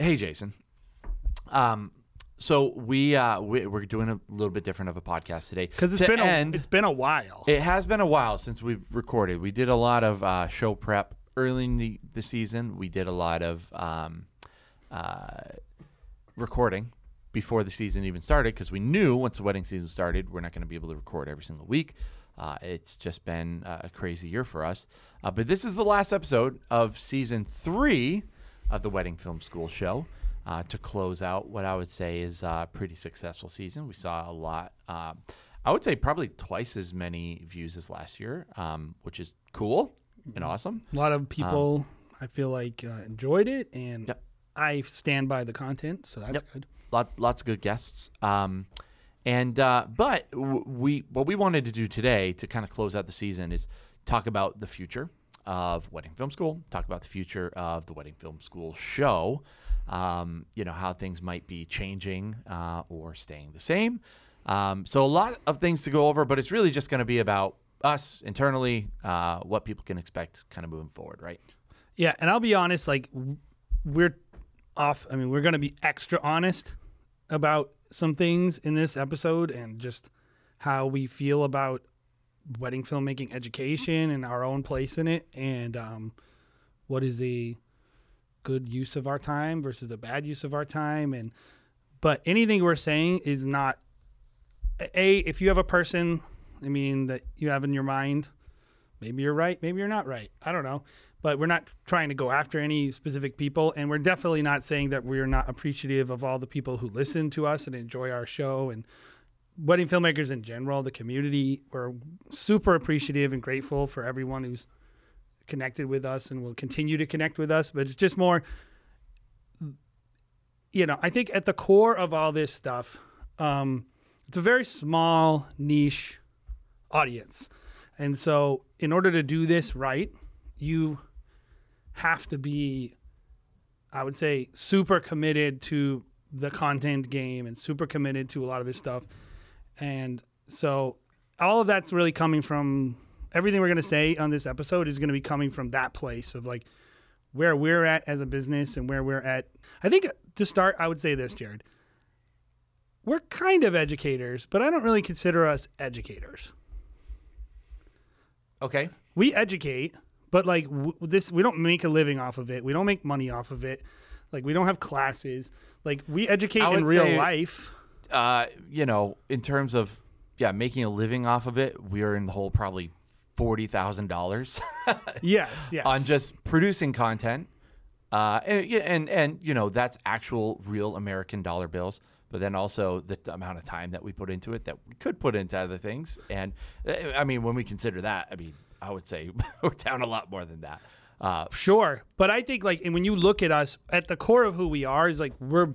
Hey, Jason. Um, so we uh we, we're doing a little bit different of a podcast today Because it's To been end- a, it's been a while. It has been a while since we've recorded. We did a lot of uh, show prep early in the, the season. We did a lot of um, uh, recording before the season even started because we knew once the wedding season started, we're not going to be able to record every single week. Uh, it's just been uh, a crazy year for us. Uh, but this is the last episode of season three of the Wedding Film School show. Uh, to close out what I would say is a pretty successful season. We saw a lot. Uh, I would say probably twice as many views as last year, um, which is cool and awesome. a lot of people, I feel like, uh, enjoyed it, and Yep. I stand by the content, so that's Yep. good. Lot, lots of good guests. Um, and uh, but w- we what we wanted to do today to kind of close out the season is talk about the future of Wedding Film School. Talk about the future of the Wedding Film School show. Um, you know how things might be changing uh, or staying the same. Um, so a lot of things to go over, but it's really just going to be about us internally, uh, what people can expect, kind of moving forward, right? Yeah, and I'll be honest, like we're off. I mean, we're going to be extra honest about some things in this episode and just how we feel about wedding filmmaking education and our own place in it, and um, what is a good use of our time versus a bad use of our time. And but anything we're saying is not a. If you have a person, I mean, that you have in your mind maybe you're right, maybe you're not right. I don't know. But we're not trying to go after any specific people. And we're definitely not saying that we're not appreciative of all the people who listen to us and enjoy our show and wedding filmmakers in general, the community. We're super appreciative and grateful for everyone who's connected with us and will continue to connect with us. But it's just more, you know, I think at the core of all this stuff, um, it's a very small niche audience. And so, in order to do this right, you have to be, I would say, super committed to the content game and super committed to a lot of this stuff. And so, all of that's really coming from everything we're going to say on this episode is going to be coming from that place of like where we're at as a business and where we're at. I think uh, to start, I would say this, Jared. We're kind of educators, but I don't really consider us educators Okay. we educate, but like w- this, we don't make a living off of it. We don't make money off of it. Like we don't have classes. Like we educate in real life. Uh, you know, in terms of yeah, making a living off of it, we're in the hole probably forty thousand dollars Yes, yes. on just producing content. Uh, and, yeah, and and you know that's actual real American dollar bills, but then also the amount of time that we put into it that we could put into other things. And uh, I mean, when we consider that, I mean, I would say we're down a lot more than that. Uh, sure, but I think like, and when you look at us, at the core of who we are is like we're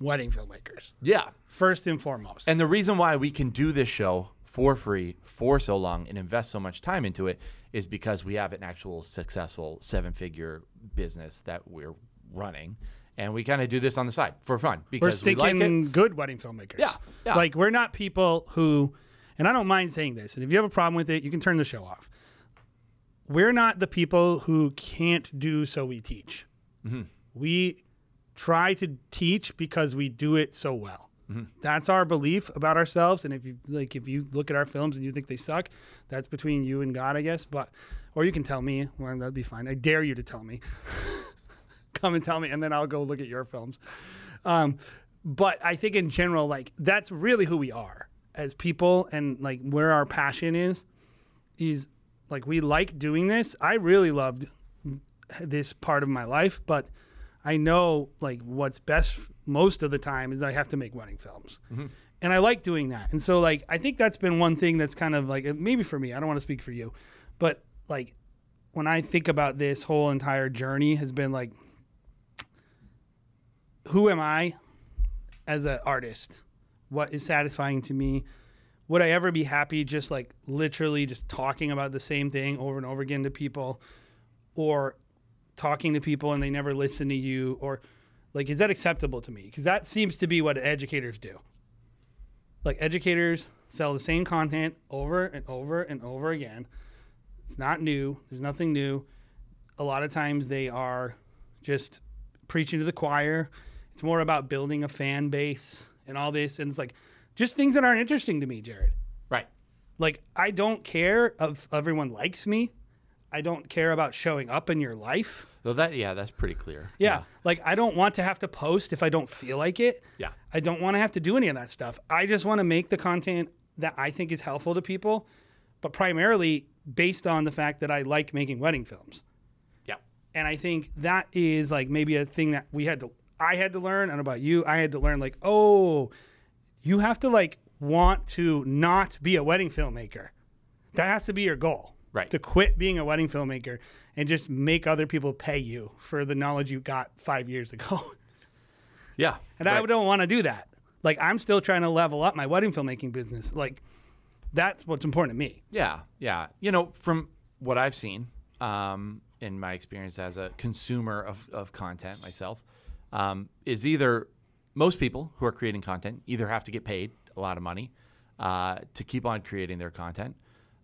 wedding filmmakers yeah, first and foremost. And the reason why we can do this show for free for so long and invest so much time into it is because we have an actual successful seven figure business that we're running. And we kind of do this on the side for fun we're because we like it. good wedding filmmakers. Yeah, yeah. Like we're not people who, and I don't mind saying this. And if you have a problem with it, you can turn the show off. We're not the people who can't do, so we teach. Mm-hmm. We try to teach because we do it so well. Mm-hmm. That's our belief about ourselves. And if you like, if you look at our films and you think they suck, that's between you and God, I guess. But or you can tell me. Well, that'd be fine. I dare you to tell me. Come and tell me, and then I'll go look at your films. Um, but I think in general, like that's really who we are as people, and like where our passion is, is like we like doing this. I really loved this part of my life, but I know like what's best most of the time is I have to make wedding films. Mm-hmm. And I like doing that. And so like I think that's been one thing that's kind of like maybe for me, I don't want to speak for you, but like when I think about this whole entire journey has been like who am I as an artist? What is satisfying to me? Would I ever be happy just like literally just talking about the same thing over and over again to people or talking to people and they never listen to you or like is that acceptable to me? Because that seems to be what educators do. Like educators sell the same content over and over and over again. It's not new. There's nothing new. A lot of times they are just preaching to the choir. It's more about building a fan base and all this. And it's like just things that aren't interesting to me, Jared. Right. Like I don't care if everyone likes me. I don't care about showing up in your life. So that yeah, that's pretty clear. Yeah. Like I don't want to have to post if I don't feel like it. Yeah. I don't want to have to do any of that stuff. I just want to make the content that I think is helpful to people, but primarily based on the fact that I like making wedding films. Yeah. And I think that is like maybe a thing that we had to I had to learn and about you I had to learn like, "Oh, you have to like want to not be a wedding filmmaker. That has to be your goal. Right. To quit being a wedding filmmaker and just make other people pay you for the knowledge you got 5 years ago. Yeah. And I don't want to do that. Like I'm still trying to level up my wedding filmmaking business. Like that's what's important to me. Yeah, yeah. You know, from what I've seen um, in my experience as a consumer of, of content myself, um, is either most people who are creating content either have to get paid a lot of money uh, to keep on creating their content.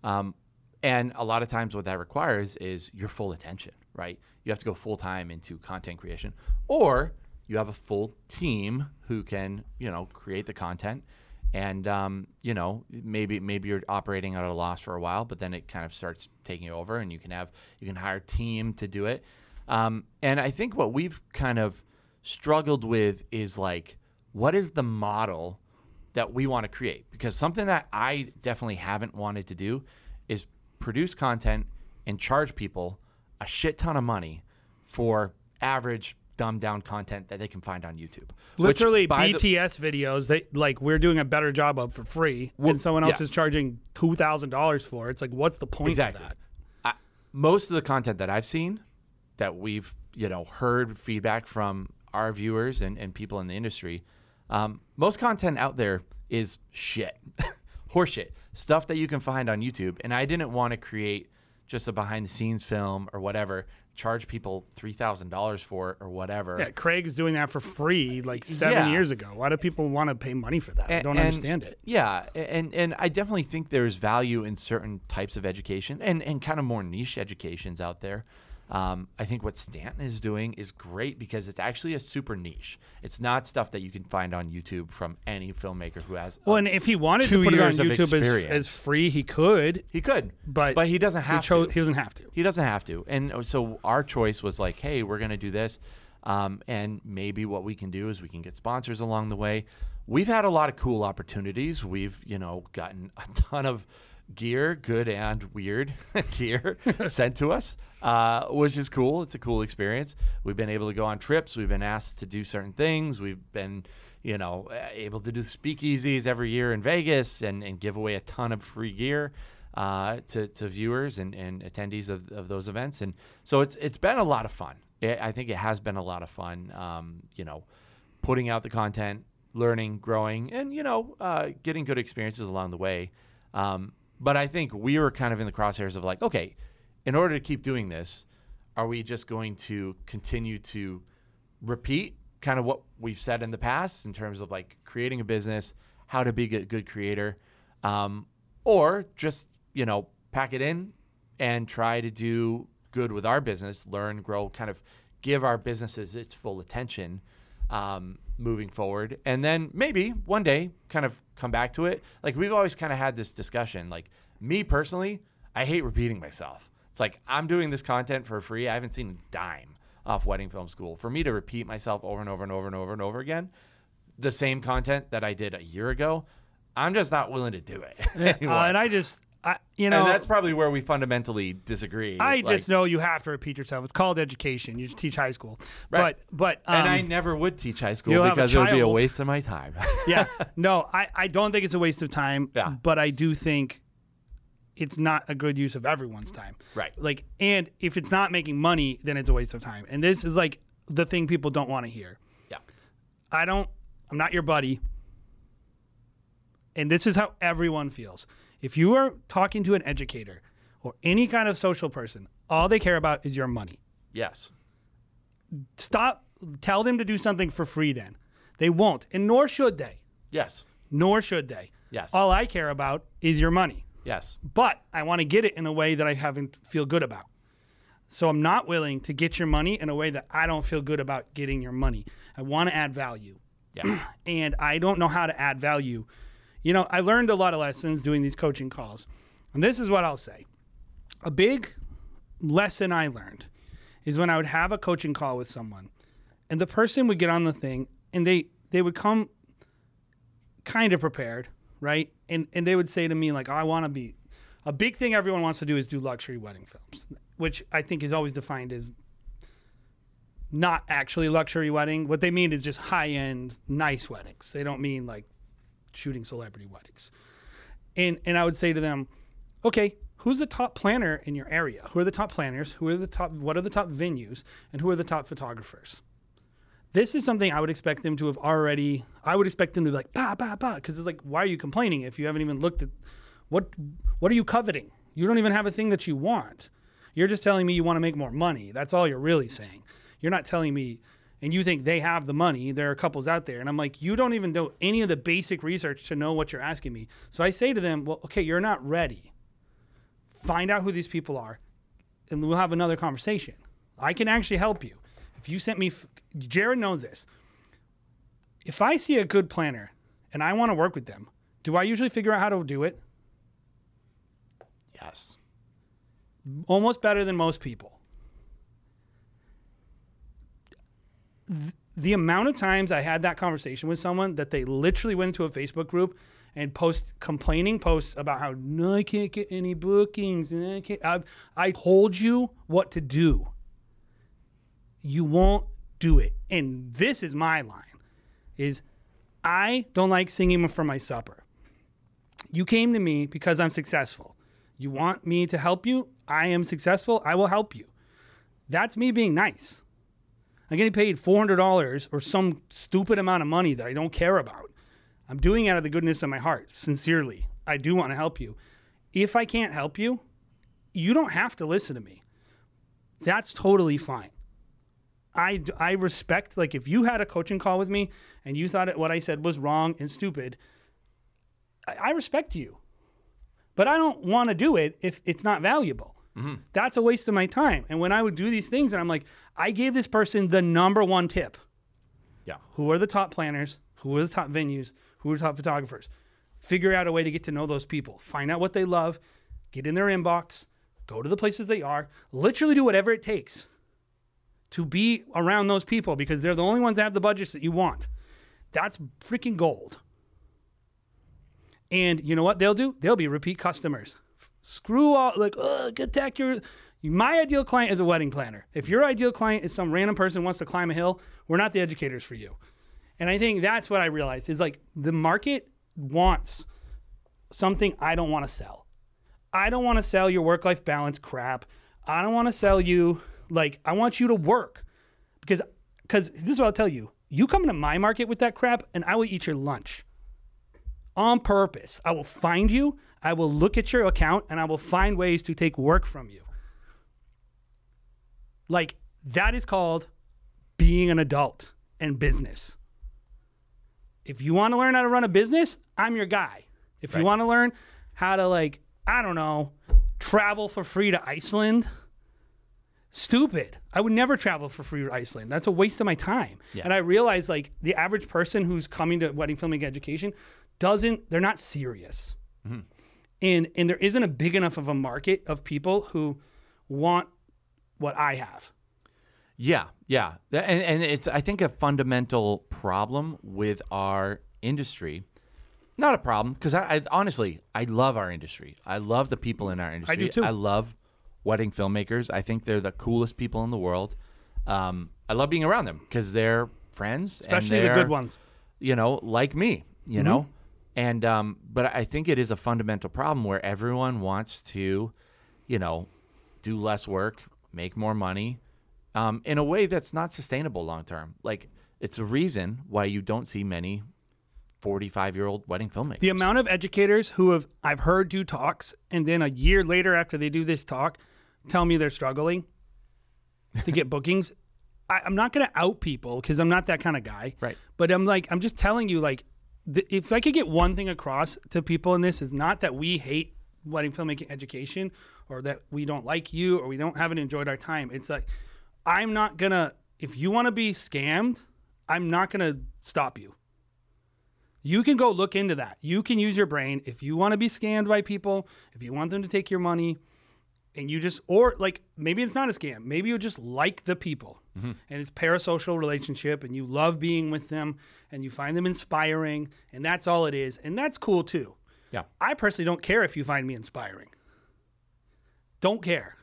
Um, and a lot of times, what that requires is your full attention, right? You have to go full time into content creation, or you have a full team who can, you know, create the content and um, you know maybe maybe you're operating at a loss for a while, but then it kind of starts taking over, and you can have you can hire a team to do it. Um, and I think what we've kind of struggled with is like, what is the model that we want to create? Because something that I definitely haven't wanted to do produce content and charge people a shit ton of money for average dumbed down content that they can find on YouTube. Literally by the- BTS videos, they like we're doing a better job of for free, Well, and someone else yeah. is charging two thousand dollars for. it. It's like, what's the point exactly. of that? I, most of the content that I've seen, that we've you know heard feedback from our viewers and, and people in the industry, um, most content out there is shit, horseshit stuff that you can find on YouTube. And I didn't want to create just a behind the scenes film or whatever, charge people three thousand dollars for it or whatever. Yeah, Craig's doing that for free uh, like seven Yeah. years ago. Why do people want to pay money for that? I A- don't and- understand it. Yeah, and and I definitely think there's value in certain types of education and and kind of more niche educations out there. Um, I think what Stanton is doing is great because it's actually a super niche. It's not stuff that you can find on YouTube from any filmmaker who has. Well, and if he wanted to put it on YouTube as, as free, he could, he could, but but he doesn't have he, to. he doesn't have to. He doesn't have to. And uh, so our choice was like, hey, we're going to do this. Um, and maybe what we can do is we can get sponsors along the way. We've had a lot of cool opportunities. We've, you know, gotten a ton of gear, good and weird gear sent to us, uh, which is cool. It's a cool experience. We've been able to go on trips. We've been asked to do certain things. We've been, you know, able to do speakeasies every year in Vegas and, and give away a ton of free gear uh, to, to viewers and, and attendees of, of those events. And so it's it's been a lot of fun. I I think it has been a lot of fun. Um, you know, putting out the content, learning, growing, and you know, uh, getting good experiences along the way. Um, but I think we were kind of in the crosshairs of like, okay, in order to keep doing this, are we just going to continue to repeat kind of what we've said in the past in terms of like creating a business, how to be a good creator, um, or just you know pack it in and try to do good with our business, learn, grow, kind of give our businesses its full attention um, moving forward, and then maybe one day kind of come back to it. Like we've always kind of had this discussion. Like me personally, I hate repeating myself. It's like I'm doing this content for free. I haven't seen a dime off Wedding Film School. For me to repeat myself over and over and over and over and over again, the same content that I did a year ago, I'm just not willing to do it. Uh, and I just, I, you know, and that's probably where we fundamentally disagree. I Like- just know you have to repeat yourself. It's called education. You just teach high school, Right. but but um, and I never would teach high school you'll have a because it would be a waste of my time. yeah, no, I I don't think it's a waste of time. Yeah. but I do think it's not a good use of everyone's time. Right. Like, and if it's not making money, then it's a waste of time. And this is like the thing people don't want to hear. yeah. I don't. I'm not your buddy. And this is how everyone feels. If you are talking to an educator or any kind of social person, all they care about is your money. Yes. Stop. Tell them to do something for free. Then they won't, and nor should they. Yes. Nor should they. Yes. All I care about is your money, Yes. but I want to get it in a way that I haven't feel good about. So I'm not willing to get your money in a way that I don't feel good about getting your money. I want to add value. Yeah. and I don't know how to add value. You know, I learned a lot of lessons doing these coaching calls. And this is what I'll say. A big lesson I learned is when I would have a coaching call with someone and the person would get on the thing and they they would come kind of prepared, right? And and they would say to me like, oh, "I want to be a big thing everyone wants to do is do luxury wedding films, which I think is always defined as not actually luxury wedding. What they mean is just high end, nice weddings. They don't mean like shooting celebrity weddings. And and I would say to them, okay, who's the top planner in your area? Who are the top planners? Who are the top? What are the top venues? And who are the top photographers? This is something I would expect them to have already. I would expect them to be like, bah, bah, bah, because it's like, why are you complaining if you haven't even looked at what? What are you coveting? You don't even have a thing that you want. You're just telling me you want to make more money. That's all you're really saying. You're not telling me, and you think they have the money. There are couples out there, and I'm like, you don't even do any of the basic research to know what you're asking me. So I say to them, well, okay, you're not ready. Find out who these people are, and we'll have another conversation. I can actually help you. If you sent me, f- Jared knows this. If I see a good planner and I want to work with them, do I usually figure out how to do it? Yes. almost better than most people. Th- The amount of times I had that conversation with someone that they literally went into a Facebook group and post complaining posts about how no, I can't get any bookings and I can't. I've, I told you what to do. You won't do it, and this is my line: is I don't like singing for my supper. You came to me because I'm successful. You want me to help you? I am successful. I will help you. That's me being nice. I'm getting paid $400 or some stupid amount of money that I don't care about. I'm doing it out of the goodness of my heart, sincerely. I do want to help you. If I can't help you, you don't have to listen to me. That's totally fine. I, I respect, like, if you had a coaching call with me and you thought what I said was wrong and stupid, I, I respect you but I don't want to do it if it's not valuable. Mm-hmm. That's a waste of my time. And when I would do these things, and I'm like, I gave this person the number one tip. Yeah. Who are the top planners? Who are the top venues? Who are the top photographers? Figure out a way to get to know those people. Find out what they love. Get in their inbox. Go to the places they are. Literally do whatever it takes to be around those people because they're the only ones that have the budgets that you want. That's freaking gold. And you know what they'll do? They'll be repeat customers. Screw all like, ugh, attack your. My ideal client is a wedding planner. If your ideal client is some random person who wants to climb a hill, we're not the educators for you. And I think that's what I realized is like the market wants something I don't want to sell. I don't want to sell your work life balance crap. I don't want to sell you like I want you to work because because this is what I'll tell you. You come into my market with that crap, and I will eat your lunch on purpose. I will find you. I will look at your account, and I will find ways to take work from you. Like that is called being an adult and business. If you want to learn how to run a business, I'm your guy. If you want to learn how to like, I don't know, travel for free to Iceland, stupid. I would never travel for free to Iceland. That's a waste of my time. Yeah. And I realize like the average person who's coming to wedding filming education doesn't they're not serious. Mm-hmm. And and there isn't a big enough of a market of people who want what I have. Yeah, yeah, and, and it's I think a fundamental problem with our industry. Not a problem because I, I honestly I love our industry. I love the people in our industry. I do too. I love wedding filmmakers. I think they're the coolest people in the world. Um, I love being around them because they're friends, Especially the they're, good ones. you know, like me, you know. And um, but I think it is a fundamental problem where everyone wants to, you know, do less work, make more money, um, in a way that's not sustainable long term. Like it's a reason why you don't see many forty-five-year-old wedding filmmakers. The amount of educators who have I've heard do talks and then a year later after they do this talk tell me they're struggling to get bookings. I, I'm not going to out people because I'm not that kind of guy. Right. But I'm like, I'm just telling you, like, th- if I could get one thing across to people in this is not that we hate wedding filmmaking education or that we don't like you or we don't haven't enjoyed our time. It's like I'm not gonna if you want to be scammed, I'm not gonna stop you. You can go look into that. You can use your brain if you want to be scammed by people, if you want them to take your money, and you just or like maybe it's not a scam. Maybe you just like the people. Mm-hmm. And it's parasocial relationship and you love being with them and you find them inspiring and that's all it is. And that's cool too. Yeah. I personally don't care if you find me inspiring. Don't care.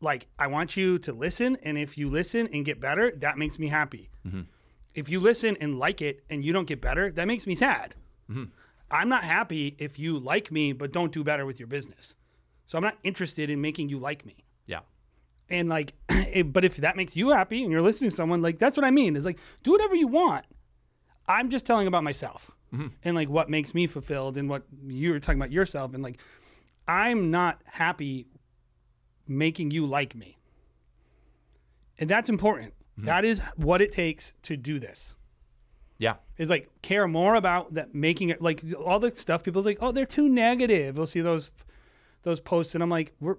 Like, I want you to listen, and if you listen and get better, that makes me happy. Mm-hmm. If you listen and like it and you don't get better, that makes me sad. Mm-hmm. I'm not happy if you like me but don't do better with your business. So I'm not interested in making you like me. Yeah. And like, it- but if that makes you happy and you're listening to someone, like that's what I mean. Is like, do whatever you want. I'm just telling about myself mm-hmm. and like what makes me fulfilled and what you were talking about yourself and like, I'm not happy making you like me. And that's important. Mm-hmm. That is what it takes to do this. Yeah. Is like care more about that making it like all the stuff people's like, oh, they're too negative. We'll see those those posts and I'm like, we're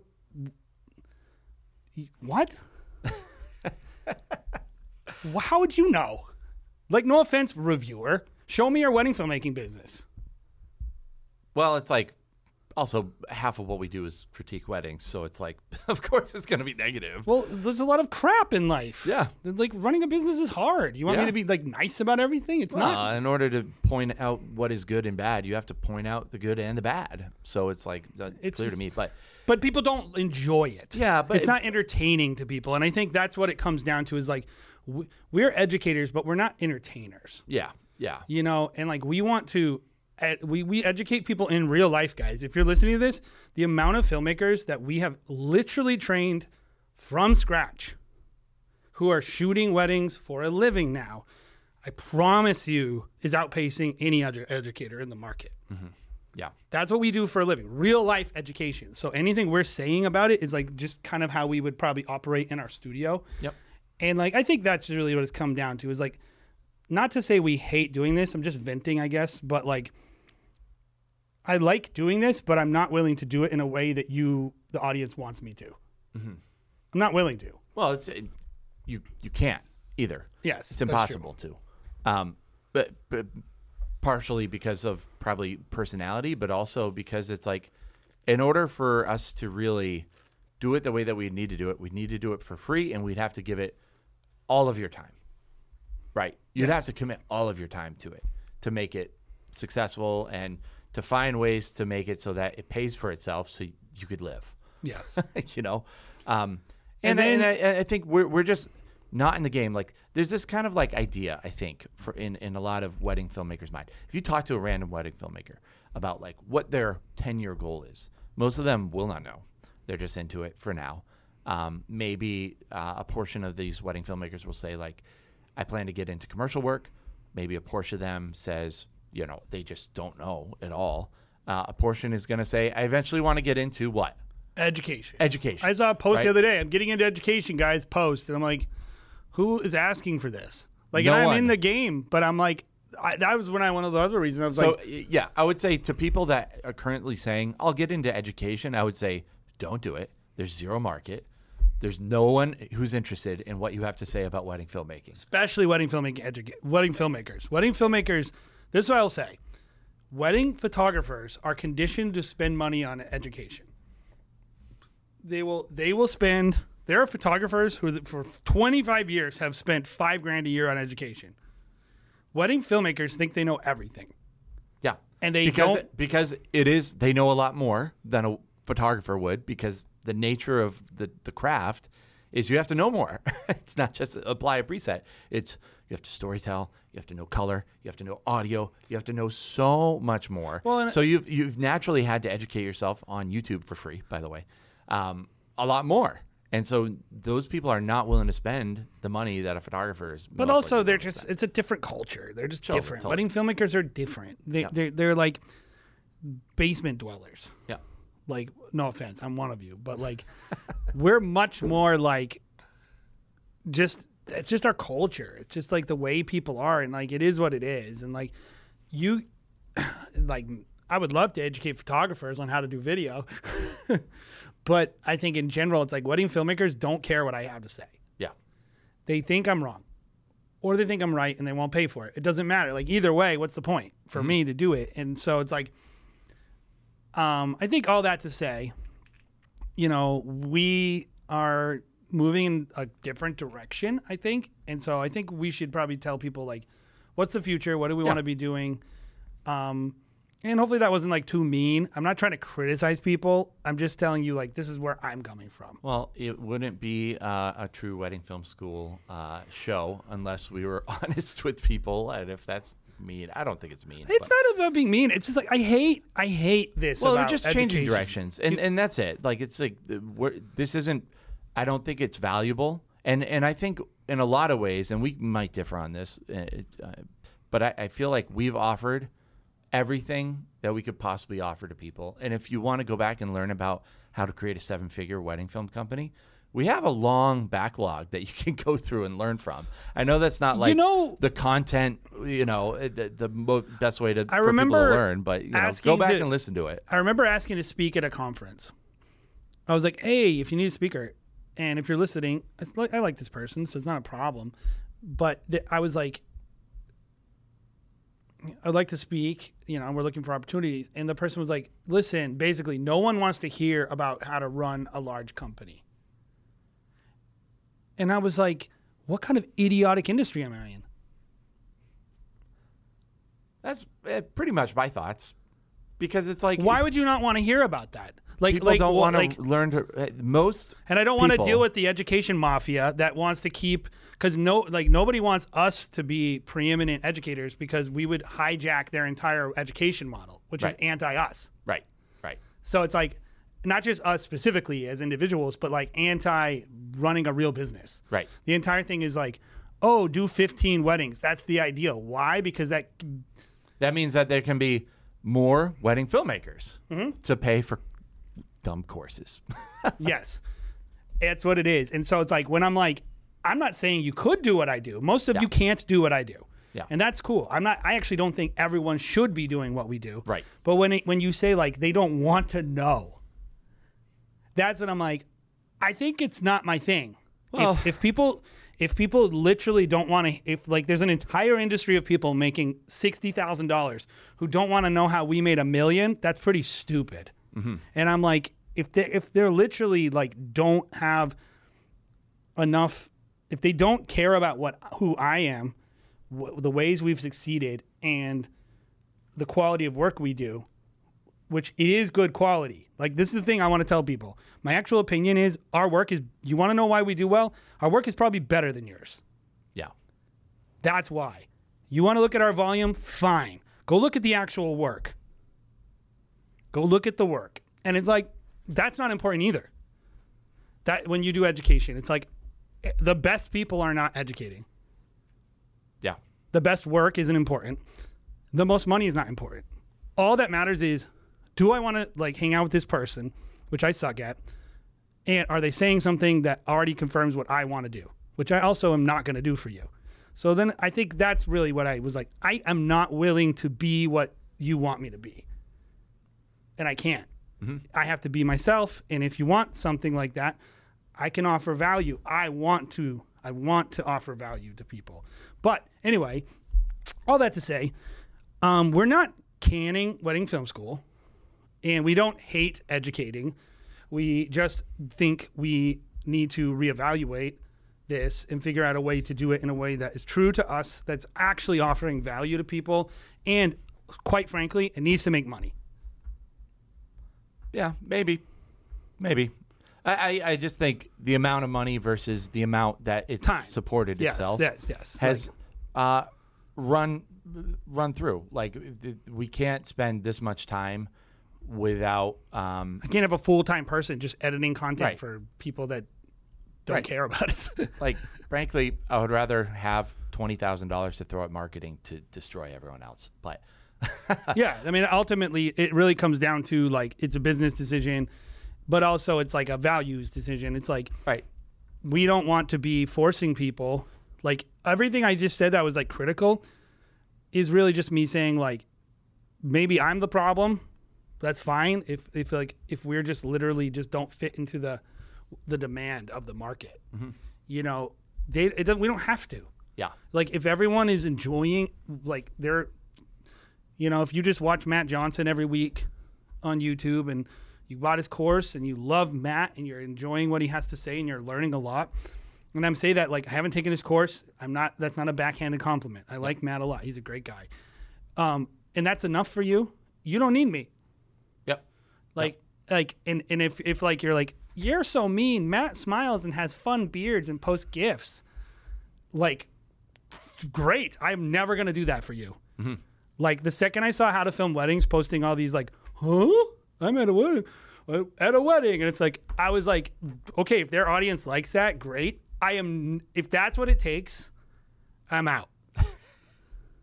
what? How would you know? Like, no offense, reviewer. Show me your wedding filmmaking business. Well, it's like also half of what we do is critique weddings, so it's like of course it's going to be negative. Well, there's a lot of crap in life. Yeah. Like running a business is hard. You want me to be like nice about everything? It's not. Uh, in order to point out what is good and bad, you have to point out the good and the bad. So it's like uh, it's, clear to me, but But people don't enjoy it. Yeah, but it's it- not entertaining to people, and I think that's what it comes down to. Is like we're educators, but we're not entertainers. yeah, yeah, you know and like we want to we, we educate people in real life guys. If you're listening to this the amount of filmmakers that we have literally trained from scratch who are shooting weddings for a living now i promise you is outpacing any other educator in the market. Mm-hmm. Yeah, that's what we do for a living real life education. So anything we're saying about it is like just kind of how we would probably operate in our studio. Yep, and like I think that's really what it's come down to is like not to say we hate doing this, I'm just venting, I guess, but like I like doing this, but I'm not willing to do it in a way that you the audience wants me to. I'm not willing to. Well, it's it, you you can't either. Yes. It's impossible to. Um, but but partially because of probably personality, but also because it's like, in order for us to really do it the way that we need to do it, we need to do it for free, and we'd have to give it all of your time. Right. You'd Yes. have to commit all of your time to it to make it successful and to find ways to make it so that it pays for itself, so you could live. Yes. you know? Um and, And and, I, I think we're, we're just not in the game. Like there's this kind of like idea i think for in, in a lot of wedding filmmakers mind. If you talk to a random wedding filmmaker about like what their 10 year goal is most of them will not know. They're just into it for now. Um, maybe uh, a portion of these wedding filmmakers will say like i plan to get into commercial work. Maybe a portion of them says you know they just don't know at all uh, a portion is going to say i eventually want to get into what Education. education I saw a post the other day. I'm getting into education, guys. Post, and I'm like, who is asking for this? Like, No and I'm one. in the game, but I'm like, I, that was when I one of the other reasons I was So like, yeah, I would say to people that are currently saying I'll get into education, I would say don't do it. There's zero market. There's no one who's interested in what you have to say about wedding filmmaking. especially wedding filmmaking wedding filmmakers. Wedding filmmakers, this is what I'll say. Wedding photographers are conditioned to spend money on education. They will they will spend there are photographers who for 25 years have spent 5 grand a year on education. Wedding filmmakers think they know everything. Yeah, And they because don't- because it is they know a lot more than a photographer would because the nature of the the craft is you have to know more. it's not just apply a preset. It's you have to storytell, you have to know color, you have to know audio, you have to know so much more. Well, so you've you've naturally had to educate yourself on YouTube for free, by the way, um, a lot more. And so those people are not willing to spend the money that a photographer is. But also, they're just, spend. it's a different culture. They're just Totally, different. totally. Wedding filmmakers are different. They, Yeah. they're, they're like basement dwellers. yeah. like no offense i'm one of you but like we're much more like just it's just our culture it's just like the way people are and like it is what it is and like you like I would love to educate photographers on how to do video. but I think in general, it's like wedding filmmakers don't care what I have to say. Yeah. They think I'm wrong or they think I'm right and they won't pay for it. It doesn't matter. Like either way, what's the point for me to do it? And so it's like, um, I think all that to say, you know, we are moving in a different direction, I think. And so I think we should probably tell people like, what's the future? What do we Yeah. want to be doing? Um, and hopefully that wasn't like too mean. I'm not trying to criticize people. I'm just telling you like this is where I'm coming from. Well, it wouldn't be uh, a true wedding film school uh, show unless we were honest with people. And if that's mean, I don't think it's mean. It's but- not about being mean. It's just like I hate I hate this. well, we're just changing directions, and and that's it. Like it's like we're, this isn't. I don't think it's valuable, and and I think in a lot of ways, and we might differ on this, uh, uh, but I, I feel like we've offered everything that we could possibly offer to people. And if you want to go back and learn about how to create a seven-figure wedding film company. We have a long backlog that you can go through and learn from. I know that's not like you know- the content, you know, uh, the, the mo- best way to I for remember people to learn, but you know, go back to- and listen to it. I remember asking to speak at a conference. I was like, "Hey, if you need a speaker, and if you're listening, like, I like this person, so it's not a problem." But th- I was like, "I'd like to speak." You know, we're looking for opportunities, and the person was like, "Listen, basically, no one wants to hear about how to run a large company." And I was like, "What kind of idiotic industry am I in?" That's uh, pretty much my thoughts, because it's like Why would you not want to hear about that? Like, people like, don't want to like, learn to uh, most. And I don't want to deal with the education mafia that wants to keep because no, like nobody wants us to be preeminent educators because we would hijack their entire education model, which Right. is anti-us. Right, right, So it's like not just us specifically as individuals, but like anti running a real business. right. The entire thing is like, oh, do 15 weddings. That's the ideal. Why? Because that That means that there can be more wedding filmmakers Mm-hmm. to pay for dumb courses. yes, That's what it is. And so it's like when I'm like, I'm not saying you could do what I do. Most of Yeah. you can't do what I do. Yeah. And that's cool. I'm not. I actually don't think everyone should be doing what we do. Right. But when it, when you say like they don't want to know, that's when I'm like, I think it's not my thing. Well- if, if people if people literally don't want to if like there's an entire industry of people making sixty thousand dollars who don't want to know how we made a million, that's pretty stupid. Mm-hmm. And I'm like, if they if they're literally like don't have enough, if they don't care about what who I am, wh- the ways we've succeeded, and the quality of work we do, which it is good quality. Like this is the thing I want to tell people. My actual opinion is our work is. You want to know why we do well? Our work is probably better than yours. yeah, That's why. You want to look at our volume? Fine. Go look at the actual work. Go look at the work. And it's like, that's not important either. That when you do education, it's like eh, the best people are not educating. yeah, The best work isn't important. The most money is not important. All that matters is do I want to like hang out with this person, which I suck at, and are they saying something that already confirms what I want to do, which I also am not going to do for you. So then I think that's really what I was like. I am not willing to be what you want me to be. And I can't. I have to be myself. And if you want something like that, I can offer value. I want to. I want to offer value to people. But anyway, all that to say, um, we're not canning wedding film school, and we don't hate educating. We just think we need to reevaluate this and figure out a way to do it in a way that is true to us, that's actually offering value to people, and quite frankly, it needs to make money. Yeah. Maybe, maybe. I, I, I just think the amount of money versus the amount that it's Time. supported Yes, itself yes, yes. has uh, run run through. Like th- we can't spend this much time without um, I can't have a full time person just editing content Right. for people that don't Right. care about it. like frankly, I would rather have twenty thousand dollars to throw at marketing to destroy everyone else. But yeah, I mean, ultimately, it really comes down to like it's a business decision, but also it's like a values decision. It's like right, we don't want to be forcing people. Like everything I just said that was like critical is really just me saying like maybe I'm the problem. That's fine. If if like if we're just literally just don't fit into the the demand of the market, mm-hmm. you know, they it doesn't, we don't have to. Yeah. Like if everyone is enjoying, like they're, you know, if you just watch Matt Johnson every week on YouTube and you bought his course and you love Matt and you're enjoying what he has to say and you're learning a lot. And I'm saying that like I haven't taken his course. I'm not. That's not a backhanded compliment. I like Matt a lot. He's a great guy. Um, and that's enough for you. You don't need me. Yep. Like like and and if if like you're like you're so mean. Matt smiles and has fun beards and posts gifts. Like great. I'm never gonna do that for you. Like the second I saw how to film weddings posting all these like, huh? I'm at a wedding. uh, At a wedding, and it's like I was like, okay, if their audience likes that, great. I am. If that's what it takes, I'm out.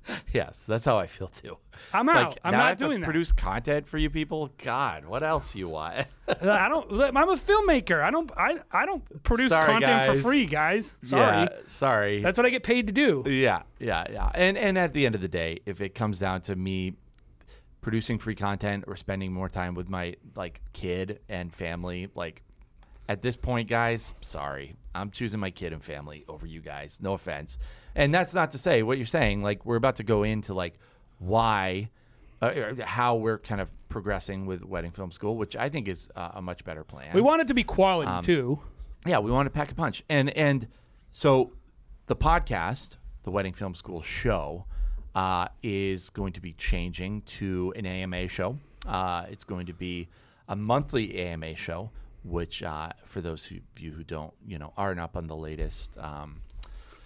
Yes, that's how I feel too. I'm It's out. like I'm not doing that. Produce content for you people. God, what else you want? Uh, I don't. I'm a filmmaker. I don't. I I don't produce Sorry, content for free, guys. Sorry. Yeah, sorry. That's what I get paid to do. Yeah, yeah, yeah. And and at the end of the day, if it comes down to me producing free content or spending more time with my like kid and family, like at this point, guys, sorry. I'm choosing my kid and family over you guys. No offense. And that's not to say what you're saying. Like we're about to go into like why, uh, how we're kind of progressing with Wedding Film School, which I think is uh, a much better plan We want it to be quality Um, too. yeah, we want to pack a punch. And and so the podcast, the Wedding Film School show, uh, is going to be changing to an AMA show. Uh, it's going to be a monthly AMA show, which uh, for those of you who don't, you know, aren't up on the latest. Um,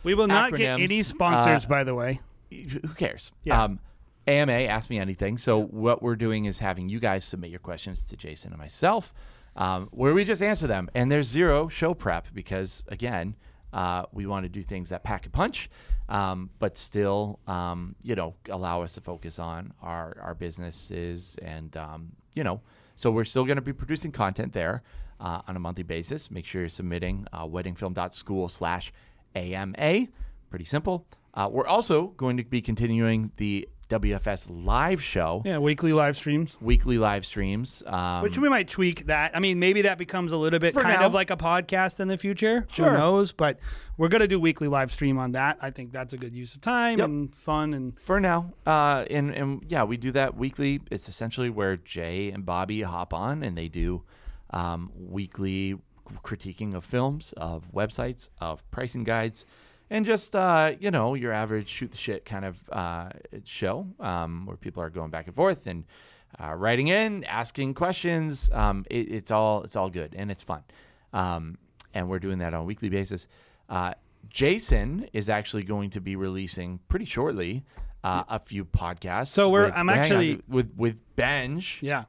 We will not get any sponsors, uh, by the way. who cares? Yeah. Um, AMA, ask me anything. So what we're doing is having you guys submit your questions to Jason and myself, um, where we just answer them. And there's zero show prep because again, uh, we want to do things that pack a punch, um, but still, um, you know, allow us to focus on our our businesses and um, you know. So we're still going to be producing content there uh, on a monthly basis. Make sure you're submitting uh, weddingfilm.school slash AMA. Pretty simple. Uh, we're also going to be continuing the WFS live show, Yeah, weekly live streams. weekly live streams. Um, Which we might tweak that. I mean, maybe that becomes a little bit kind now. of like a podcast in the future. Sure. Who knows? But we're gonna do weekly live stream on that. I think that's a good use of time Yep. and fun and for now, uh, and and yeah, we do that weekly. It's essentially where Jay and Bobby hop on and they do um, weekly critiquing of films, of websites, of pricing guides, and just uh, you know your average shoot the shit kind of uh, show um, where people are going back and forth and uh, writing in, asking questions. Um, it, it's all it's all good and it's fun, um, and we're doing that on a weekly basis. Uh, Jason is actually going to be releasing pretty shortly uh, a few podcasts. So we're- with- I'm actually- with with Benj. yeah.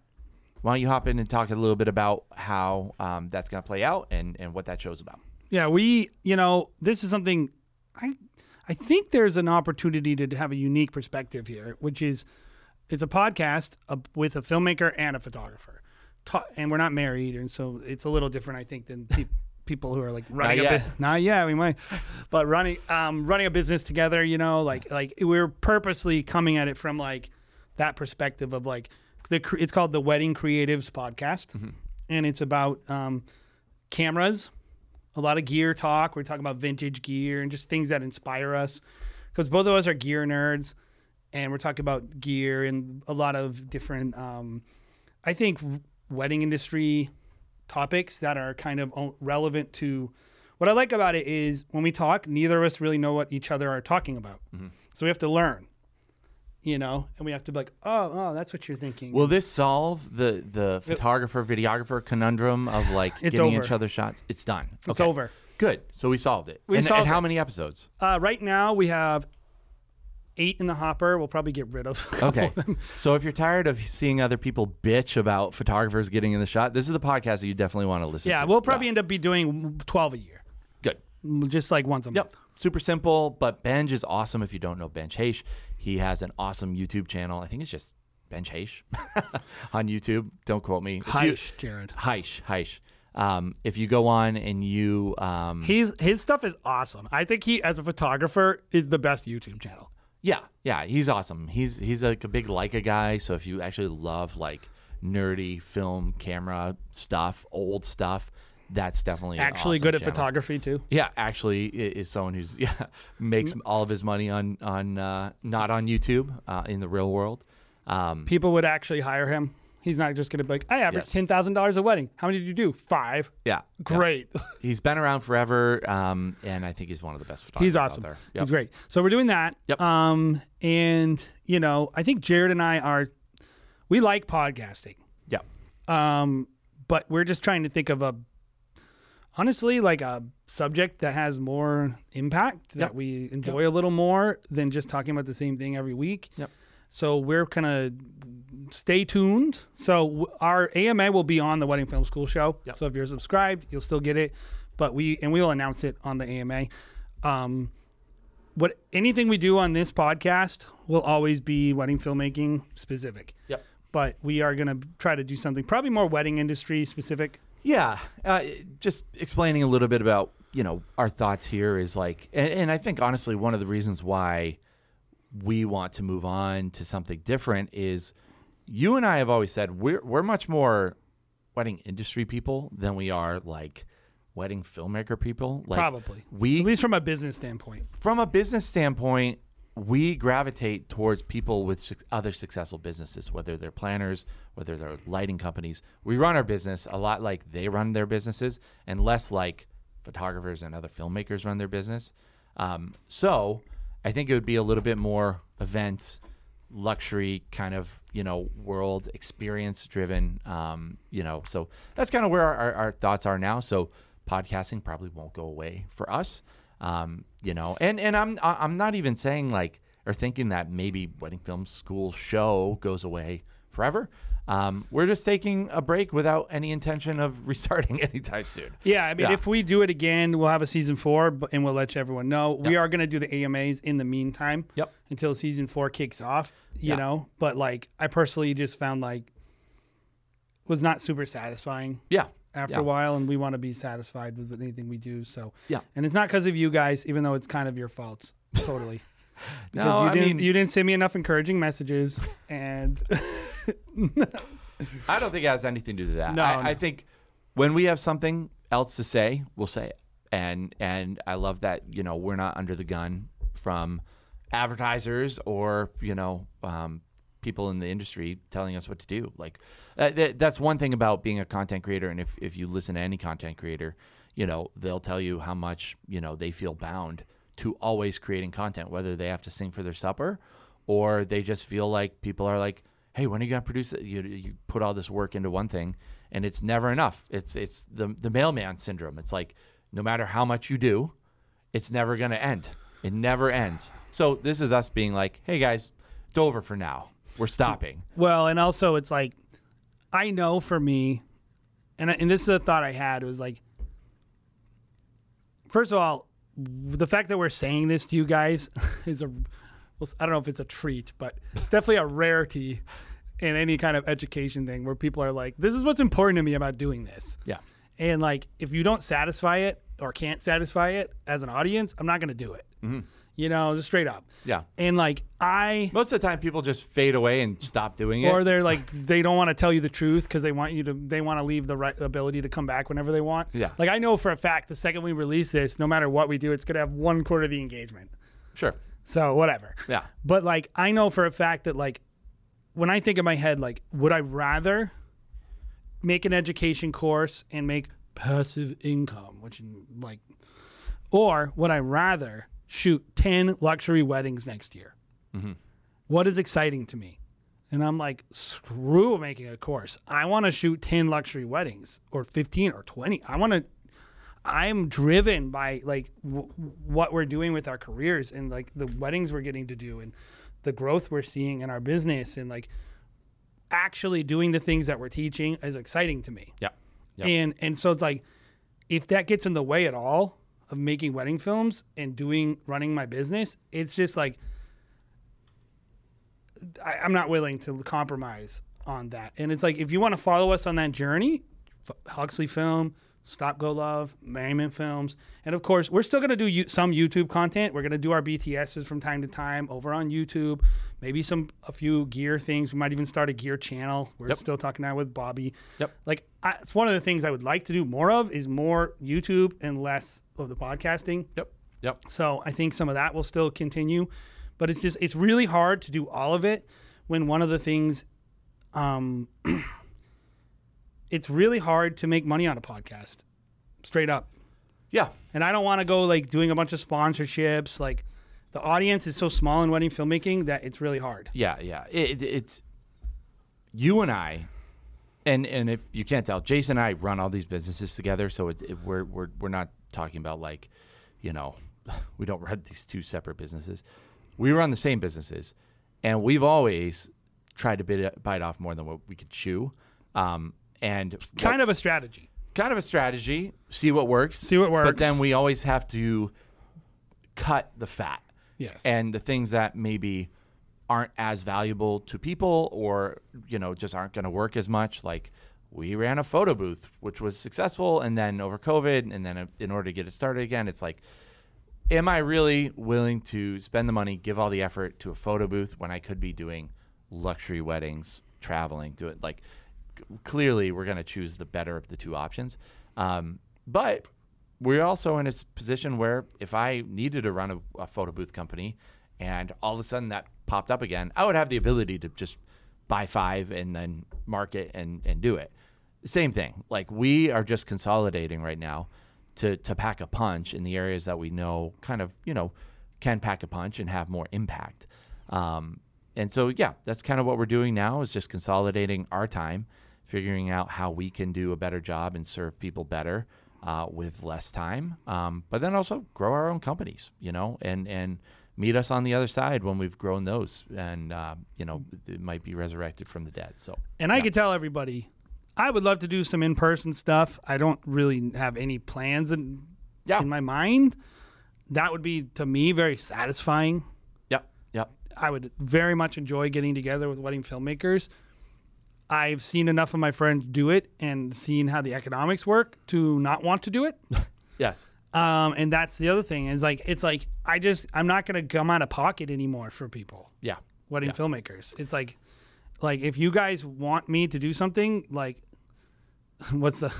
Why don't you hop in and talk a little bit about how um, that's going to play out and, and what that show's about? Yeah, we, you know, this is something I I think there's an opportunity to have a unique perspective here, which is it's a podcast with a filmmaker and a photographer. And we're not married, and so it's a little different, I think, than pe- people who are like running a yet. business. Not yet, we might, but running um, running a business together. You know, like like we're purposely coming at it from like that perspective of like the it's called the Wedding Creatives Podcast, and it's about um, cameras a lot of gear talk. We're talking about vintage gear and just things that inspire us because both of us are gear nerds and we're talking about gear and a lot of different, um, I think, wedding industry topics that are kind of relevant to. What I like about it is when we talk, neither of us really know what each other are talking about. So we have to learn, you know, and we have to be like, oh, oh, that's what you're thinking. Will this solve the the photographer videographer conundrum of like It's giving over. each other shots? It's done. it's Okay. over. Good. So we solved it. We and, solved and how it. many episodes? Uh, right now we have eight in the hopper. We'll probably get rid of. a couple Okay. of them. So if you're tired of seeing other people bitch about photographers getting in the shot, this is the podcast that you definitely want to listen to. Yeah, we'll probably end up be doing 12 a year, good. just like once a Yep. month. Super simple, but Benj is awesome. If you don't know Benj Haisch, he has an awesome YouTube channel. I think it's just Benj Haisch on YouTube. Don't quote me. Heish, Jared. Haisch, Haisch. Um, if you go on and you, um, He's his stuff is awesome. I think he, as a photographer, is the best YouTube channel. Yeah, yeah, he's awesome. He's he's like a big Leica guy. So if you actually love like nerdy film camera stuff, old stuff, that's definitely Actually awesome good at channel. photography too. Yeah, actually is someone who's yeah makes all of his money on on uh, not on YouTube uh, in the real world. Um, People would actually hire him. He's not just going to be like, I average Yes. ten thousand dollars a wedding. How many did you do? Five. yeah, Great. he's been around forever, um, and I think he's one of the best photographers. He's out awesome. Yep. He's great. So we're doing that. Yep. Um, and you know, I think Jared and I are, we like podcasting. Yep. Um, but we're just trying to think of a, honestly, like a subject that has more impact that Yep. we enjoy a little more than just talking about the same thing every week. Yep. So we're gonna stay tuned. So our AMA will be on the Wedding Film School show. Yep. So if you're subscribed, you'll still get it. But we and we will announce it on the AMA. Um, what anything we do on this podcast will always be wedding filmmaking specific. Yep. But we are gonna try to do something probably more wedding industry specific. Yeah, uh, just explaining a little bit about you know our thoughts here is like, and, and I think honestly one of the reasons why we want to move on to something different is you and I have always said we're we're much more wedding industry people than we are like wedding filmmaker people. Like probably. we At least from a business standpoint. from a business standpoint, we gravitate towards people with suc other successful businesses, whether they're planners, whether they're lighting companies. We run our business a lot like they run their businesses, and less like photographers and other filmmakers run their business. Um, so I think it would be a little bit more event, luxury kind of you know world experience driven. Um, you know, so that's kind of where our, our, our thoughts are now. So podcasting probably won't go away for us. Um, you know, and and I'm I'm not even saying like or thinking that maybe wedding film school show goes away forever. Um, we're just taking a break without any intention of restarting anytime soon. Yeah, I mean, Yeah. if we do it again, we'll have a season four, and we'll let everyone know. We are going to do the AMAs in the meantime. Yep. Until season four kicks off, you Yeah. know. But like, I personally just found like was not super satisfying Yeah. After Yeah. a while, and we want to be satisfied with anything we do. So Yeah. and it's not because of you guys, even though it's kind of your faults, totally. No, Because you I didn't mean- you didn't send me enough encouraging messages, and I don't think it has anything to do with that. No, I, I think when we have something else to say, we'll say it. And and I love that you know we're not under the gun from advertisers or you know um, people in the industry telling us what to do. Like uh, that, that, that's one thing about being a content creator. And if if you listen to any content creator, you know they'll tell you how much you know they feel bound to always creating content, whether they have to sing for their supper or they just feel like people are like, "Hey, when are you gonna produce it?" You you put all this work into one thing, and it's never enough. It's it's the the mailman syndrome. It's like no matter how much you do, it's never gonna end. It never ends. So this is us being like, "Hey guys, it's over for now. We're stopping." Well, and also it's like I know for me, and I- and this is a thought I had. It was like, first of all, the fact that we're saying this to you guys is a, well, I don't know if it's a treat, but it's definitely a rarity in any kind of education thing where people are like, this is what's important to me about doing this. Yeah. And like, if you don't satisfy it or can't satisfy it as an audience, I'm not going to do it. Mm-hmm. You know, just straight up. Yeah. And like, I Most of the time, people just fade away and stop doing it. or they're like they don't want to tell you the truth because they want you to they want to leave the right ability to come back whenever they want Yeah. like i know for a fact the second we release this no matter what we do it's going to have one quarter of the engagement sure. so whatever Yeah. but like i know for a fact that like when i think in my head like would i rather make an education course and make passive income which like or would i rather shoot 10 luxury weddings next year. Mm-hmm. What is exciting to me? And i'm like screw making a course. I want to shoot 10 luxury weddings or 15 or 20 i want to i'm driven by like w- what we're doing with our careers and like the weddings we're getting to do and the growth we're seeing in our business and like actually doing the things that we're teaching is exciting to me. Yeah. Yep. and and so it's like if that gets in the way at all of making wedding films and doing running my business it's just like I, i'm not willing to compromise on that. And it's like if you want to follow us on that journey huxley film Stop Go Love, Merriment Films, and of course, we're still going to do you- some YouTube content. We're going to do our BTSs from time to time over on YouTube. Maybe some a few gear things. We might even start a gear channel. We're Yep. still talking now with Bobby. Yep. Like I, it's one of the things I would like to do more of is more YouTube and less of the podcasting. Yep. Yep. So I think some of that will still continue, but it's just it's really hard to do all of it when one of the things, um, it's really hard to make money on a podcast, straight up. Yeah. And I don't want to go like doing a bunch of sponsorships. Like the audience is so small in wedding filmmaking that it's really hard. Yeah, yeah. It, it- it's you and I, and and if you can't tell, Jason and I run all these businesses together. So it's it, we're we're we're not talking about like, you know, we don't run these two separate businesses. We run the same businesses, and we've always tried to bite, bite off more than what we could chew. Um, and Kind of a strategy. kind of a strategy, see what works. See what works. But then we always have to cut the fat Yes. and the things that maybe aren't as valuable to people or you know just aren't going to work as much like we ran a photo booth which was successful and then over covid and then uh, in order to get it started again it's like am i really willing to spend the money give all the effort to a photo booth when i could be doing luxury weddings traveling do it like clearly we're going to choose the better of the two options um, but we're also in a position where if I needed to run a, a photo booth company and all of a sudden that popped up again, I would have the ability to just buy five and then market and, and do it. Same thing. Like we are just consolidating right now to, to pack a punch in the areas that we know kind of, you know, can pack a punch and have more impact. Um, and so, yeah, that's kind of what we're doing now is just consolidating our time, figuring out how we can do a better job and serve people better uh, with less time. Um, but then also grow our own companies, you know, and and meet us on the other side when we've grown those, and uh, you know, it might be resurrected from the dead. So, And I could tell everybody, I would love to do some in person stuff. I don't really have any plans in, Yeah. in my mind. That would be, to me, very satisfying. yep, yep, I would very much enjoy getting together with wedding filmmakers. I've seen enough of my friends do it and seen how the economics work to not want to do it. yes, Um, and that's the other thing is like, it's like, I just, I'm not going to come out of pocket anymore for people. yeah, wedding Yeah. filmmakers. It's like, like if you guys want me to do something, like, what's the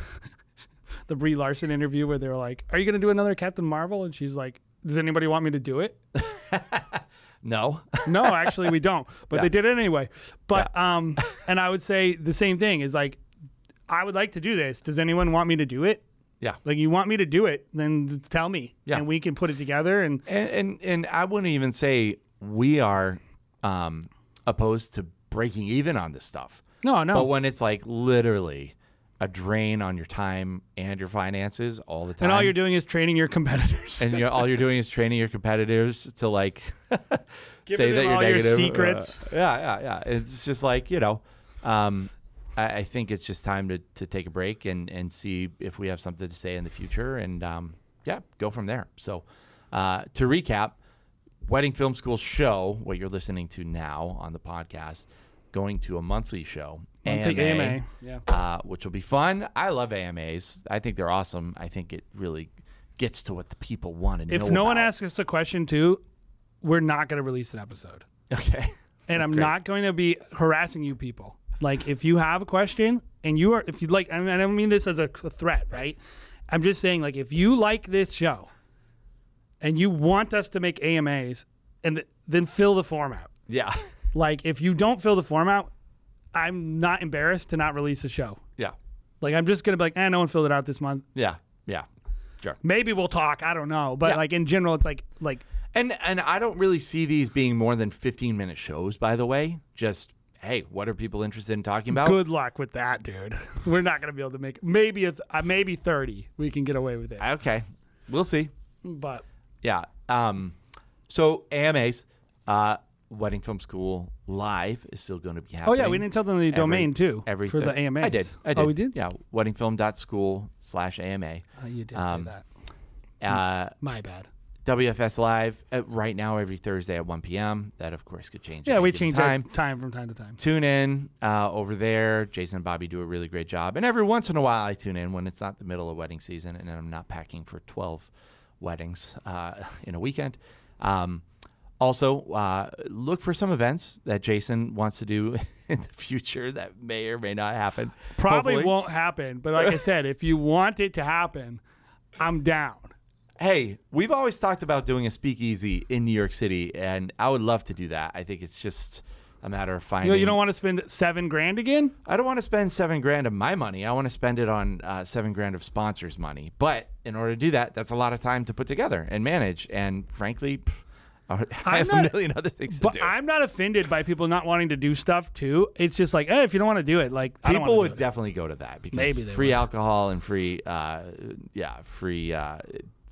the Brie Larson interview where they're like, "Are you going to do another Captain Marvel?" And she's like, "Does anybody want me to do it?" No, no, actually, we don't. But Yeah. they did it anyway. But um, and I would say the same thing is like, I would like to do this. Does anyone want me to do it? yeah. Like, you want me to do it? Then tell me, Yeah. and we can put it together. And And, and and I wouldn't even say we are um, opposed to breaking even on this stuff. no, no, But when it's like literally a drain on your time and your finances all the time, and all you're doing is training your competitors. and you're, all you're doing is training your competitors to like say that you're all your secrets. Uh, yeah, yeah, yeah. It's just like you know, um, I, I think it's just time to, to take a break and and see if we have something to say in the future, and um, yeah, go from there. So uh, to recap, Wedding Film School show, what you're listening to now on the podcast, going to a monthly show. Monthly AMA, yeah. Uh, which will be fun. I love AMAs. I think they're awesome. I think it really gets to what the people want to know. If no one asks us a question too, we're not going to release an episode. okay, And I'm Great. not going to be harassing you people. Like if you have a question and you are if you like I mean I don't mean this as a a threat, right? I'm just saying like if you like this show and you want us to make AMAs and th- then fill the form out. yeah, Like if you don't fill the form out, I'm not embarrassed to not release the show. yeah, Like I'm just going to be like, "Eh, no one filled it out this month." yeah, yeah. Sure. Maybe we'll talk, I don't know. But Yeah. like in general it's like like And and I don't really see these being more than 15 minute shows. By the way, just hey, what are people interested in talking about? Good luck with that, dude. We're not gonna be able to make maybe a th- uh, maybe thirty. We can get away with it, Okay, we'll see. but Yeah. Um. So AMAs, uh, Wedding Film School Live is still going to be happening. oh yeah, we didn't tell them the domain too Every for the AMA. I did. I did. Oh, we did. Yeah. Weddingfilm.school slash AMA. Oh, you did Um, say that. Uh, My bad. WFS Live uh, right now every Thursday at 1 p.m. That of course could change. Yeah, we change time. time. time from time to time. Tune in uh, over there. Jason and Bobby do a really great job, and every once in a while I tune in when it's not the middle of wedding season and I'm not packing for 12 weddings uh, in a weekend. Um, also, uh, look for some events that Jason wants to do in the future that may or may not happen. Probably Hopefully. won't happen, but like I said, if you want it to happen, I'm down. Hey, we've always talked about doing a speakeasy in New York City, and I would love to do that. I think it's just a matter of You, finding. know, you don't want to spend seven grand again? I don't want to spend seven grand of my money. I want to spend it on uh, seven grand of sponsors' money. But in order to do that, that's a lot of time to put together and manage. And frankly, pff, I have not- a million other things to But do. I'm not offended by people not wanting to do stuff too. It's just like, hey, if you don't want to do it, like I don't People would definitely go to that because Maybe free would. alcohol and free, uh, yeah, free uh,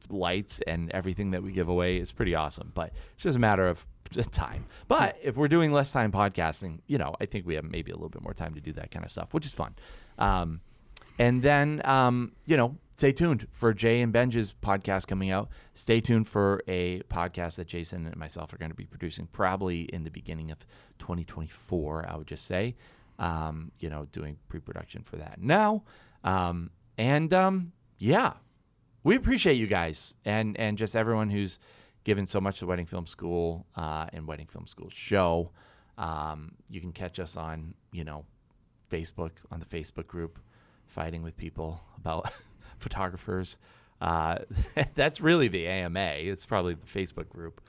lights and everything that we give away is pretty awesome. But it's just a matter of time. But if we're doing less time podcasting, you know, I think we have maybe a little bit more time to do that kind of stuff, which is fun. Um, and then, um, you know, stay tuned for Jay and Benj's podcast coming out. Stay tuned for a podcast that Jason and myself are going to be producing probably in the beginning of 2024, I would just say. Um, you know, doing pre production for that now. Um, and um, yeah, we appreciate you guys and, and just everyone who's given so much to Wedding Film School uh, and Wedding Film School show. Um, you can catch us on, you know, Facebook, on the Facebook group, fighting with people about photographers. Uh, that's really the AMA. It's probably the Facebook group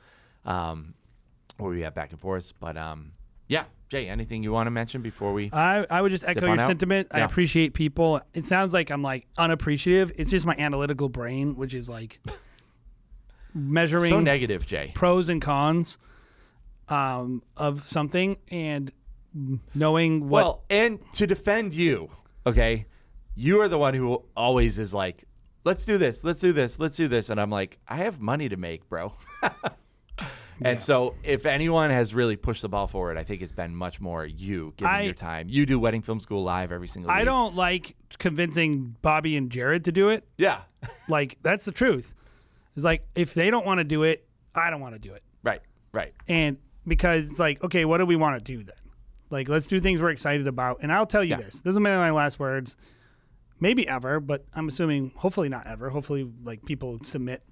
um, where we have back and forth. But um, yeah, Jay, anything you want to mention before we? I, I would just echo your out? sentiment. I appreciate people. It sounds like I'm like unappreciative. It's just my analytical brain, which is like measuring so negative, Jay. pros and cons um, of something and knowing what. Well, and to defend you, okay, you are the one who always is like, let's do this, let's do this, let's do this. And I'm like, I have money to make, bro. and so if anyone has really pushed the ball forward, I think it's been much more you giving I- your time. You do Wedding Film School live every single I week. don't like convincing Bobby and Jared to do it. Yeah. Like that's the truth. It's like if they don't want to do it, I don't want to do it. right, right. And because it's like, okay, what do we want to do then? Like, let's do things we're excited about. And I'll tell you Yeah. this: this is my last words, maybe ever, but I'm assuming hopefully not ever. Hopefully, like people submit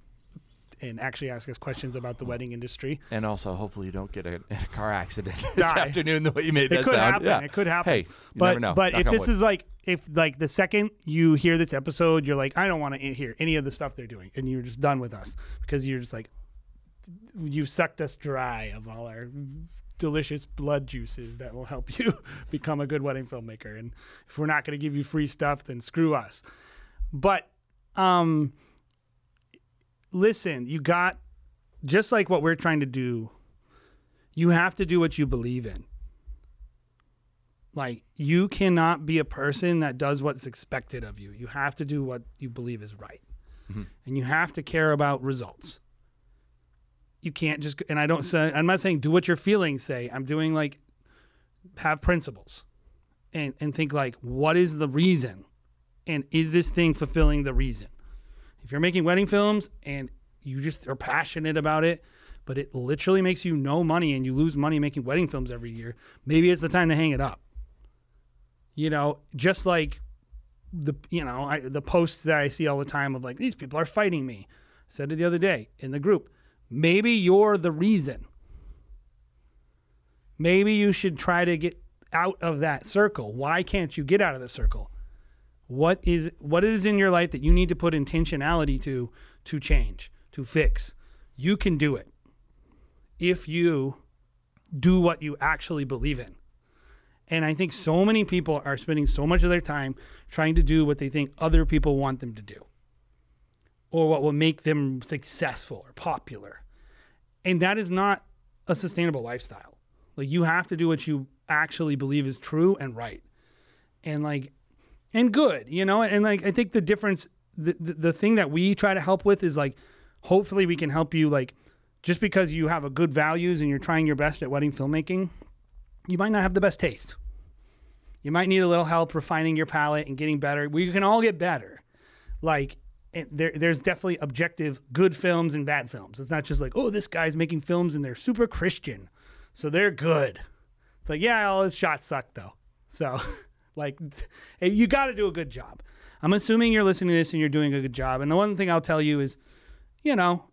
and actually ask us questions about the wedding industry. And also, hopefully, you don't get a, a car accident this Die. afternoon the way you made It that could sound. happen. Yeah. It could happen. Hey, you but never know. but Knock if this wood. is like if like the second you hear this episode, you're like, I don't want to hear any of the stuff they're doing, and you're just done with us because you're just like, you've sucked us dry of all our delicious blood juices that will help you become a good wedding filmmaker. And if we're not going to give you free stuff, then screw us. But um, listen, you got just like what we're trying to do. You have to do what you believe in. Like you cannot be a person that does what's expected of you. You have to do what you believe is right. And you have to care about results. You can't just and I don't say I'm not saying do what your feelings say. I'm doing like have principles. And and think like what is the reason? And is this thing fulfilling the reason? If you're making wedding films and you just are passionate about it, but it literally makes you no money and you lose money making wedding films every year, maybe it's the time to hang it up. You know, just like the you know I, the posts that I see all the time of like these people are fighting me. I said it the other day in the group. Maybe you're the reason. Maybe you should try to get out of that circle. Why can't you get out of the circle? What is what is in your life that you need to put intentionality to to change, to fix? You can do it if you do what you actually believe in. And I think so many people are spending so much of their time trying to do what they think other people want them to do or what will make them successful or popular. And that is not a sustainable lifestyle. Like you have to do what you actually believe is true and right. And like and good, you know? And like I think the difference the, the the thing that we try to help with is like hopefully we can help you like just because you have a good values and you're trying your best at wedding filmmaking, you might not have the best taste. You might need a little help refining your palate and getting better. We can all get better. Like and there, there's definitely objective good films and bad films. It's not just like, oh, this guy's making films and they're super Christian, so they're good. It's like, yeah, all his shots suck though. So, like, you got to do a good job. I'm assuming you're listening to this and you're doing a good job. And the one thing I'll tell you is, you know,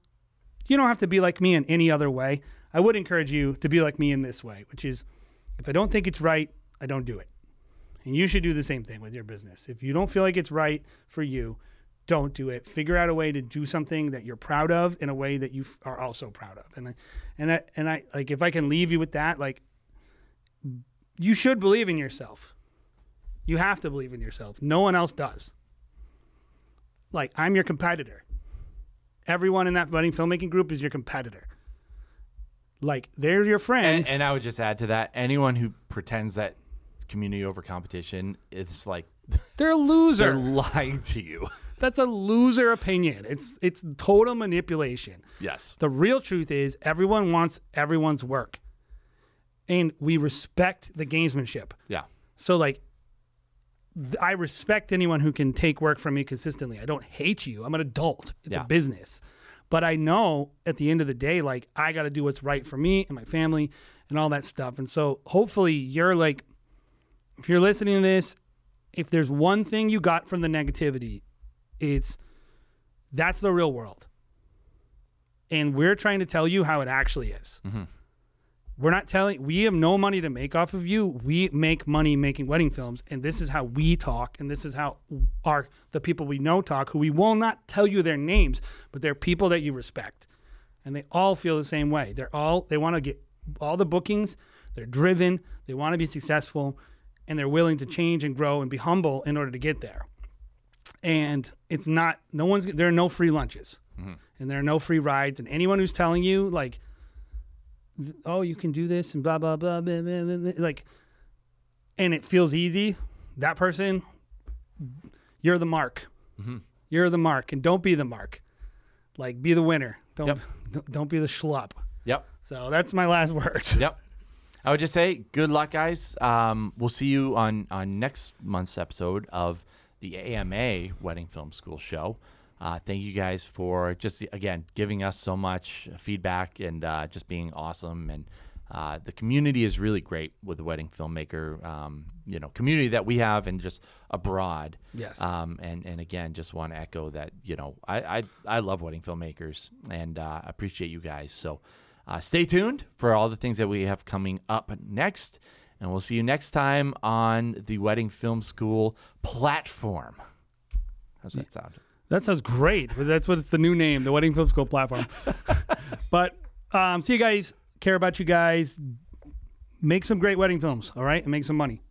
you don't have to be like me in any other way. I would encourage you to be like me in this way, which is if I don't think it's right, I don't do it. And you should do the same thing with your business. If you don't feel like it's right for you, don't do it. Figure out a way to do something that you're proud of in a way that you f- are also proud of. And I, and I, and I like if I can leave you with that, like you should believe in yourself. You have to believe in yourself. No one else does. Like I'm your competitor. Everyone in that wedding filmmaking group is your competitor. Like they're your friend. And, and I would just add to that: anyone who pretends that community over competition is like they're a loser. they're lying to you. That's a loser opinion. It's it's total manipulation. Yes. The real truth is everyone wants everyone's work. And we respect the gamesmanship. Yeah. So like th- I respect anyone who can take work from me consistently. I don't hate you. I'm an adult. It's Yeah. a business. But I know at the end of the day like I got to do what's right for me and my family and all that stuff. And so hopefully you're like if you're listening to this, if there's one thing you got from the negativity, it's that's the real world. And we're trying to tell you how it actually is. Mm-hmm. We're not telling we have no money to make off of you. We make money making wedding films and this is how we talk and this is how our the people we know talk who we will not tell you their names, but they're people that you respect. And they all feel the same way. They're all they want to get all the bookings, they're driven, they want to be successful and they're willing to change and grow and be humble in order to get there and it's not no one's there are no free lunches. And there are no free rides. And anyone who's telling you like oh you can do this and blah blah blah, blah, blah, blah, blah, like and it feels easy that person you're the mark. You're the mark. And don't be the mark. Like be the winner. Don't Yep. don't, don't be the schlup Yep. so that's my last words. Yep. I would just say good luck, guys. Um, we'll see you on on next month's episode of the AMA Wedding Film School show. Uh, thank you guys for just again giving us so much feedback and uh, just being awesome. And uh, the community is really great with the wedding filmmaker, um, you know, community that we have and just abroad. Yes. Um, and and again, just want to echo that you know I I, I love wedding filmmakers and uh, appreciate you guys. So uh, stay tuned for all the things that we have coming up next, and we'll see you next time on the Wedding Film School platform. How's that sound? That sounds great. That's what it's the new name, the Wedding Film School platform. but um, see you guys. Care about you guys. Make some great wedding films, all right, and make some money.